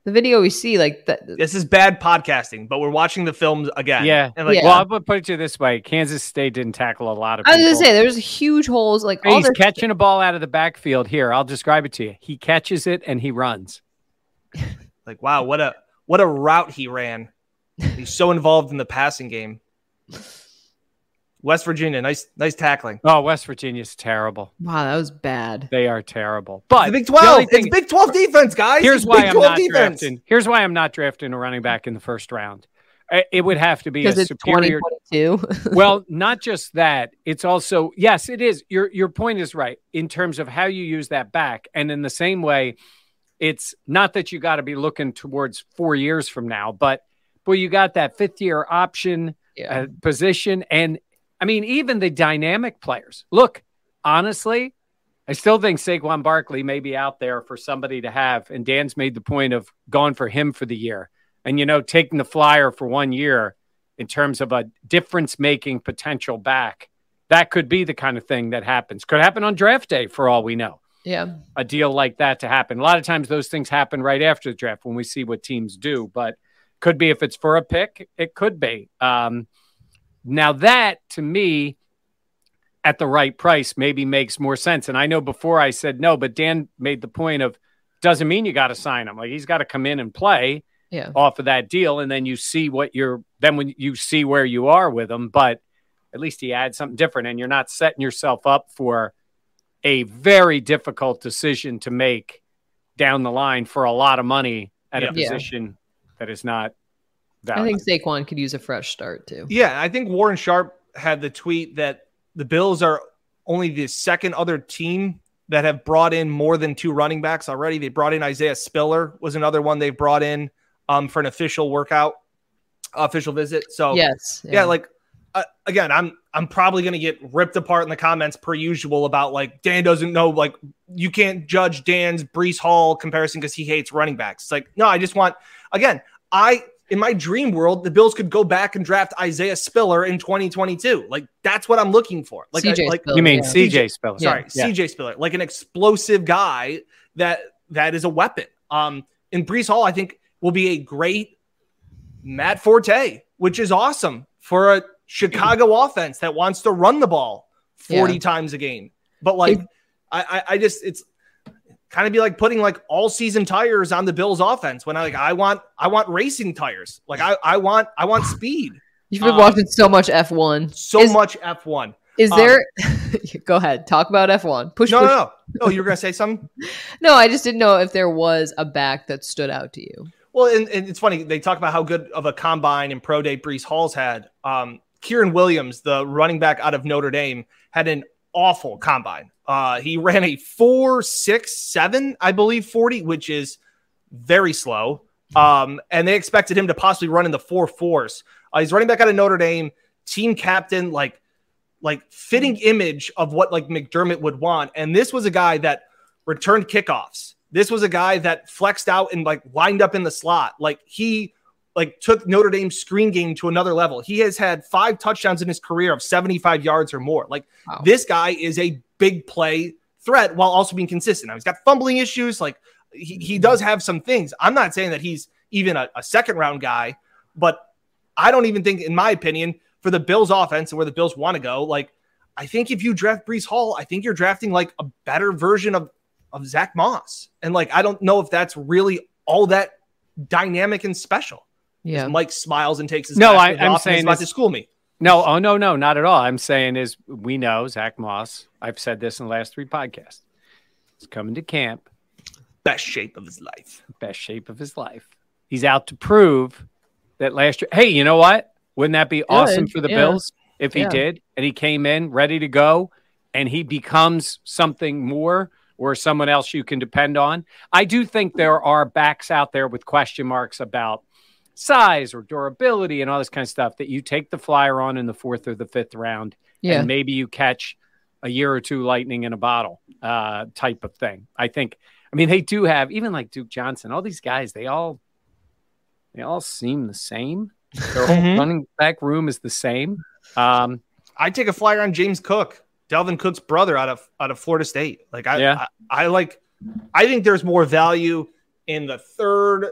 the video we see, like that. This is bad podcasting, but we're watching the films again. Yeah. And like, Yeah. Well, I'm gonna put it to you this way: Kansas State didn't tackle a lot of. I was gonna say there's huge holes. Like all He's their catching a ball out of the backfield. Here, I'll describe it to you. He catches it and he runs. like, wow, what a what a route he ran. He's so involved in the passing game. West Virginia, nice nice tackling. Oh, West Virginia's terrible. Wow, that was bad. They are terrible. But the Big the 12. thing- it's Big 12 defense, guys. here's It's why Big I'm not defense. drafting. Here's why I'm not drafting a running back in the first round. It would have to be a it's superior. 2022. well, not just that. It's also yes, it is. Your your point is right in terms of how you use that back, and in the same way, it's not that you got to be looking towards four years from now, but boy, you got that fifth year option yeah. uh, position, and I mean even the dynamic players. Look, honestly, I still think Saquon Barkley may be out there for somebody to have, and Dan's made the point of going for him for the year, and you know taking the flyer for one year in terms of a difference making potential back. That could be the kind of thing that happens. Could happen on draft day for all we know. yeah. A deal like that to happen. A lot of times those things happen right after the draft when we see what teams do, but could be if it's for a pick, it could be. Um, now that to me, at the right price, maybe makes more sense. And I know before I said no, but Dan made the point of doesn't mean you got to sign him. Like he's got to come in and play. Yeah. off of that deal, and then you see what you're. Then when you see where you are with him, but at least he adds something different, and you're not setting yourself up for a very difficult decision to make down the line for a lot of money at a Yeah. Yeah. position that is not I think Saquon could use a fresh start too. Yeah, I think Warren Sharp had the tweet that the Bills are only the second other team that have brought in more than two running backs already. They brought in Isaiah Spiller was another one they brought in um, for an official workout, official visit. So Yes. yeah, like uh, again, I'm I'm probably gonna get ripped apart in the comments per usual about like Dan doesn't know like you can't judge Dan's Breece Hall comparison because he hates running backs. It's like no, I just want again, I in my dream world, the Bills could go back and draft Isaiah Spiller in 2022. Like that's what I'm looking for. Like I- CJ like Spiller, you mean yeah. CJ Spiller? sorry, Yeah. CJ Spiller, like an explosive guy that that is a weapon. Um, and Breece Hall, I think, will be a great Matt Forte, which is awesome for a Chicago offense that wants to run the ball 40 Yeah. times a game. But like, It- I, I, I just it's kind of be like putting like all season tires on the Bills offense when I like I want I want racing tires. Like I I want I want speed. You've been Um, watching so much F1. So Is- much F1. Is um, there? go ahead. Talk about F1. Push. No, push. no, no. Oh, you were gonna say something? No, I just didn't know if there was a back that stood out to you. Well, and, and it's funny they talk about how good of a combine and pro day Breece Hall's had. Um, Kyren Williams, the running back out of Notre Dame, had an awful combine. Uh, he ran a four six seven, I believe, forty, which is very slow. Um, and they expected him to possibly run in the four fours. Uh, he's running back out of Notre Dame, team captain, like like fitting image of what like McDermott would want. And this was a guy that returned kickoffs. This was a guy that flexed out and like lined up in the slot. Like he like took Notre Dame's screen game to another level. He has had five touchdowns in his career of 75 yards or more. Like Wow. this guy is a big play threat while also being consistent. Now he's got fumbling issues. Like he, he mm-hmm. does have some things. I'm not saying that he's even a, a second round guy, but I don't even think, in my opinion, for the Bills offense and where the Bills want to go, like I think if you draft Breece Hall, I think you're drafting like a better version of of Zach Moss. And like I don't know if that's really all that dynamic and special. Yeah. Mike smiles and takes his No, I- I'm off saying about to school me. No, oh no, no, not at all. I'm saying is we know Zach Moss. I've said this in the last three podcasts. He's coming to camp, Best shape of his life. best shape of his life. He's out to prove that last year. Hey, you know what? Wouldn't that be awesome for the yeah. Bills if he Yeah. did and he came in ready to go and he becomes something more or someone else you can depend on? I do think there are backs out there with question marks about size or durability and all this kind of stuff that you take the flyer on in the fourth or the fifth round Yeah. and maybe you catch a year or two lightning in a bottle uh, type of thing. I think. I mean, they do have even like Duke Johnson. All these guys, they all they all seem the same. Their whole Mhm. running back room is the same. Um, I'd take a flyer on James Cook, Dalvin Cook's brother out of out of Florida State. Like I, Yeah. I, I like. I think there's more value in the third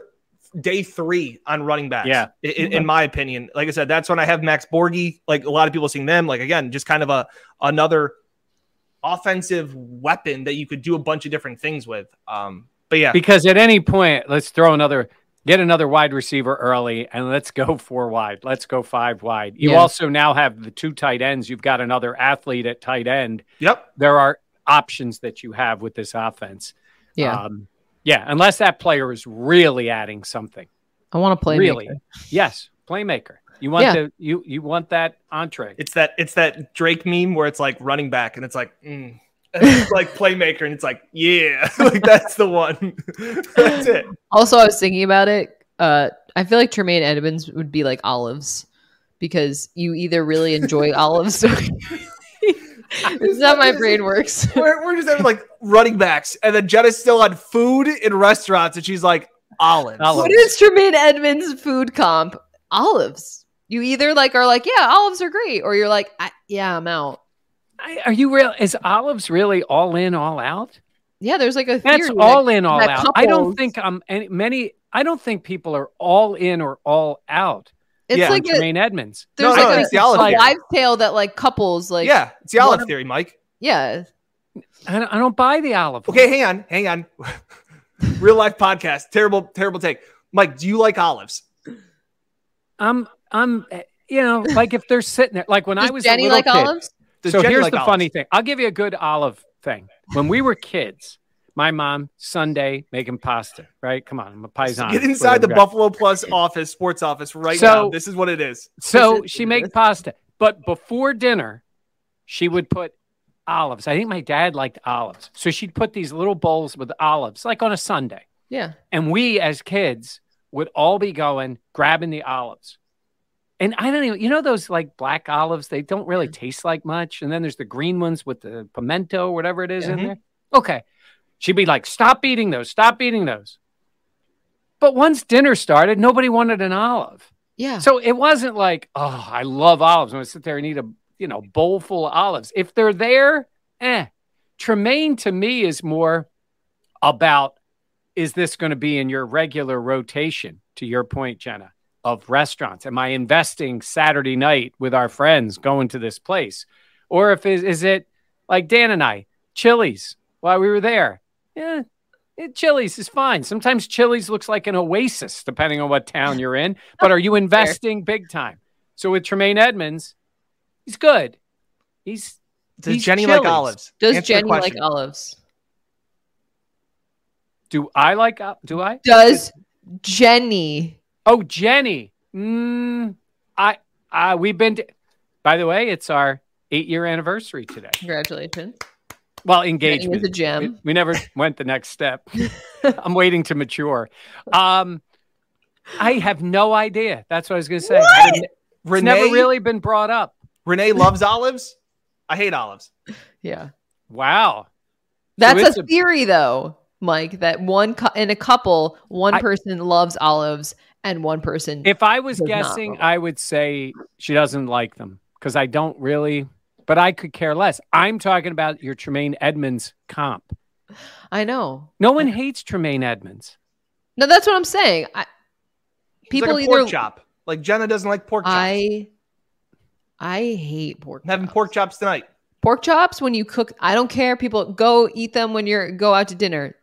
day three on running backs. Yeah. in, in my opinion. Like I said, that's when I have Max Borghi. Like a lot of people seeing them. Like again, just kind of a another offensive weapon that you could do a bunch of different things with. Um, but yeah, because at any point, let's throw another, get another wide receiver early, and let's go four wide. Let's go five wide. You Yeah. also now have the two tight ends. You've got another athlete at tight end. yep. There are options that you have with this offense. Yeah. Um, yeah, unless that player is really adding something. I want to play. really, yes, playmaker. You want Yeah. the you you want that entree. It's that it's that Drake meme where it's like running back and it's like mm. And it's like playmaker and it's like yeah, like that's the one. that's it. Also, I was thinking about it. Uh, I feel like Tremaine Edmonds would be like olives because you either really enjoy olives. Or this is how my brain works. We're, we're just having like running backs, and then Jenna's still on food in restaurants, and she's like olives. Olives. What is Tremaine Edmonds' food comp? Olives. You either like are like, yeah, olives are great, or you're like, yeah, I'm out. I, are you real? Is olives really all in, all out? Yeah, there's like a theory. That's that- all in, all that out. I don't think I'm any many. I don't think people are all in or all out. It's Yeah, like a, Jermaine Edmonds. there's No, like no, a it's the olive like wives' tale that like couples like yeah, it's the olive theory, Mike. yeah. I don't, I don't buy the olive. Okay, hang on, hang on. Real life podcast. Terrible, terrible take. Mike, do you like olives? I'm I'm you know like if they're sitting there like when Does I was Jenny a little like kid, olives? Does so Jenny here's like the olives? funny thing. I'll give you a good olive thing. When we were kids, my mom Sunday making pasta. Right? Come on, I'm a paisan. Get inside the Buffalo Plus office, sports office right So- now. This is what it is. So she make pasta, but before dinner, she would put olives. I think my dad liked olives, so she'd put these little bowls with olives, like on a Sunday. Yeah. And we as kids would all be going grabbing the olives. And I don't even, you know, those like black olives, they don't really taste like much. And then there's the green ones with the pimento, whatever it is in Mhm. there. Okay. She'd be like, stop eating those, stop eating those. But once dinner started, nobody wanted an olive. Yeah. So it wasn't like, oh, I love olives. I'm to sit there and eat a, you know, bowl full of olives. If they're there, eh. Tremaine to me is more about is this going to be in your regular rotation, to your point, Jenna, of restaurants? Am I investing Saturday night with our friends going to this place? Or if is, is it like Dan and I, Chili's while we were there? Yeah, it, Chili's is fine. Sometimes Chili's looks like an oasis, depending on what town you're in. But are you investing big time? So with Tremaine Edmonds, he's good. He's Does He's Jenny like olives? Does Answer Jenny like olives? do I like uh, do I? Does Jenny? Oh, Jenny. Mm, I uh, we've been. To, by the way, it's our eight year anniversary today. Congratulations. Well, Jenny engagement. is a gem. We, we never went the next step. I'm waiting to mature. Um, I have no idea. That's what I was going to say. What? Renee, never really been brought up. Renee loves olives. I hate olives. Yeah. Wow. That's it's a a- theory, though, Mike. That one cou- in a couple, one I- person loves olives and one person. If I was guessing, I would say she doesn't like them because I don't really. But I could care less. I'm talking about your Tremaine Edmonds comp. I know. No one hates Tremaine Edmonds. No, that's what I'm saying. I, people like a pork either chop. Like Jenna doesn't like pork chops. I I hate pork. I'm having chops. pork chops tonight. pork chops when you cook. I don't care. People go eat them when you're go out to dinner.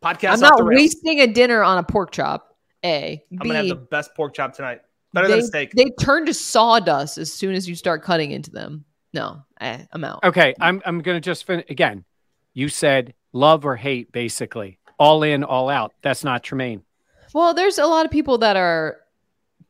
Podcast I'm off not the rails. wasting a dinner on a pork chop. A. I'm gonna have the best pork chop tonight. Better they, than a steak. they turn to sawdust as soon as you start cutting into them. No, I, I'm out. Okay, I'm I'm gonna just finish again. You said love or hate, basically. All in, all out. That's not Tremaine. Well, there's a lot of people that are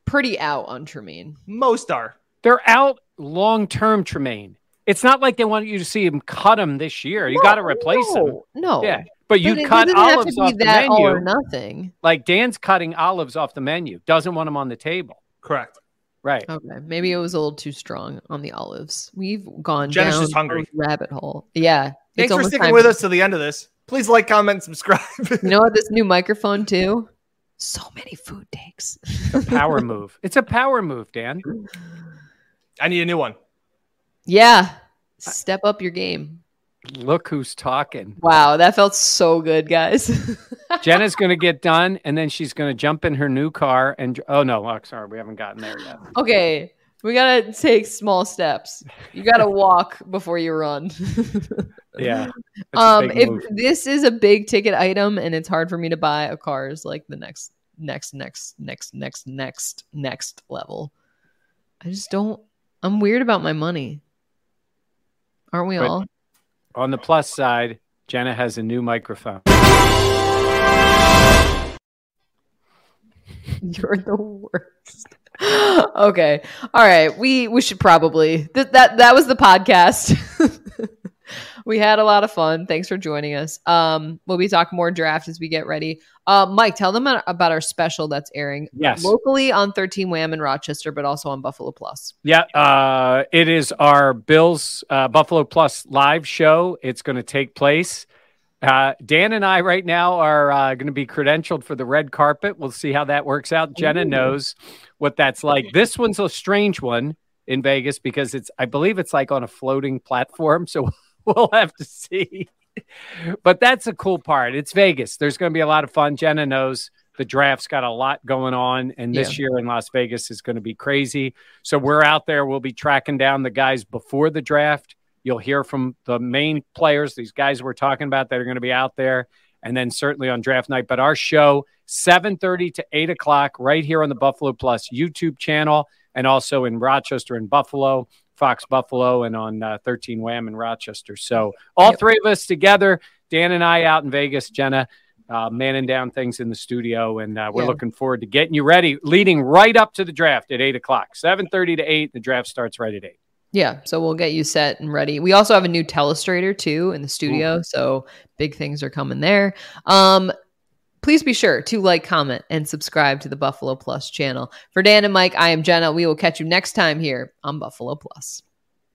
pretty out on Tremaine. Most are. They're out long term, Tremaine. It's not like they want you to see him cut him this year. You got to replace him. no, No. Yeah, but you But cut doesn't have olives to off be the that all or menu. nothing. Like Dan's cutting olives off the menu. Doesn't want them on the table. Correct. Right. Okay, maybe it was a little too strong on the olives. We've gone Jenna's down just hungry. a rabbit hole. Yeah, Thanks for sticking with for- us to the end of this. Please like, comment, and subscribe. You know what? This new microphone too. So many food takes. A power move. It's a power move, Dan. I need a new one. Yeah, step up your game. Look who's talking. Wow, that felt so good, guys. Jenna's going to get done, and then she's going to jump in her new car and. Oh no, oh, sorry, we haven't gotten there yet. okay, we gotta take small steps. You gotta walk before you run. Yeah. Um, if move. this is a big ticket item and it's hard for me to buy, a car is like the next, next, next, next, next, next, next level. I just don't. I'm weird about my money. Aren't we But- all? On the plus side, Jenna has a new microphone. You're the worst. okay. All right. We we should probably th- that that was the podcast. we had a lot of fun. Thanks for joining us. Um, we'll be talking more draft as we get ready. Uh, Mike, tell them about our special that's airing Yes. locally on 13 Wham in Rochester, but also on Buffalo Plus. Yeah, uh, it is our Bills uh, Buffalo Plus live show. It's going to take place. Uh, Dan and I right now are uh, going to be credentialed for the red carpet. We'll see how that works out. Jenna knows what that's like. This one's a strange one in Vegas because it's, I believe it's like on a floating platform. So we'll have to see. But that's a cool part. It's Vegas. There's going to be a lot of fun. Jenna knows the draft's got a lot going on, and this year in Las Vegas is going to be crazy. So we're out there. We'll be tracking down the guys before the draft. You'll hear from the main players, these guys we're talking about that are going to be out there, and then certainly on draft night. But our show 7.30 to 8 o'clock right here on the Buffalo Plus YouTube channel and also in Rochester and Buffalo, Fox Buffalo, and on uh, 13 Wham in Rochester. So all Yep. three of us together, Dan and I out in Vegas, Jenna uh, manning down things in the studio, and uh, we're Yeah. looking forward to getting you ready, leading right up to the draft at 8 o'clock. 7.30 to 8, the draft starts right at 8. Yeah, so we'll get you set and ready. We also have a new telestrator too in the studio, so big things are coming there. Um, please be sure to like, comment, and subscribe to the Buffalo Plus channel. For Dan and Mike, I am Jenna. We will catch you next time here on Buffalo Plus.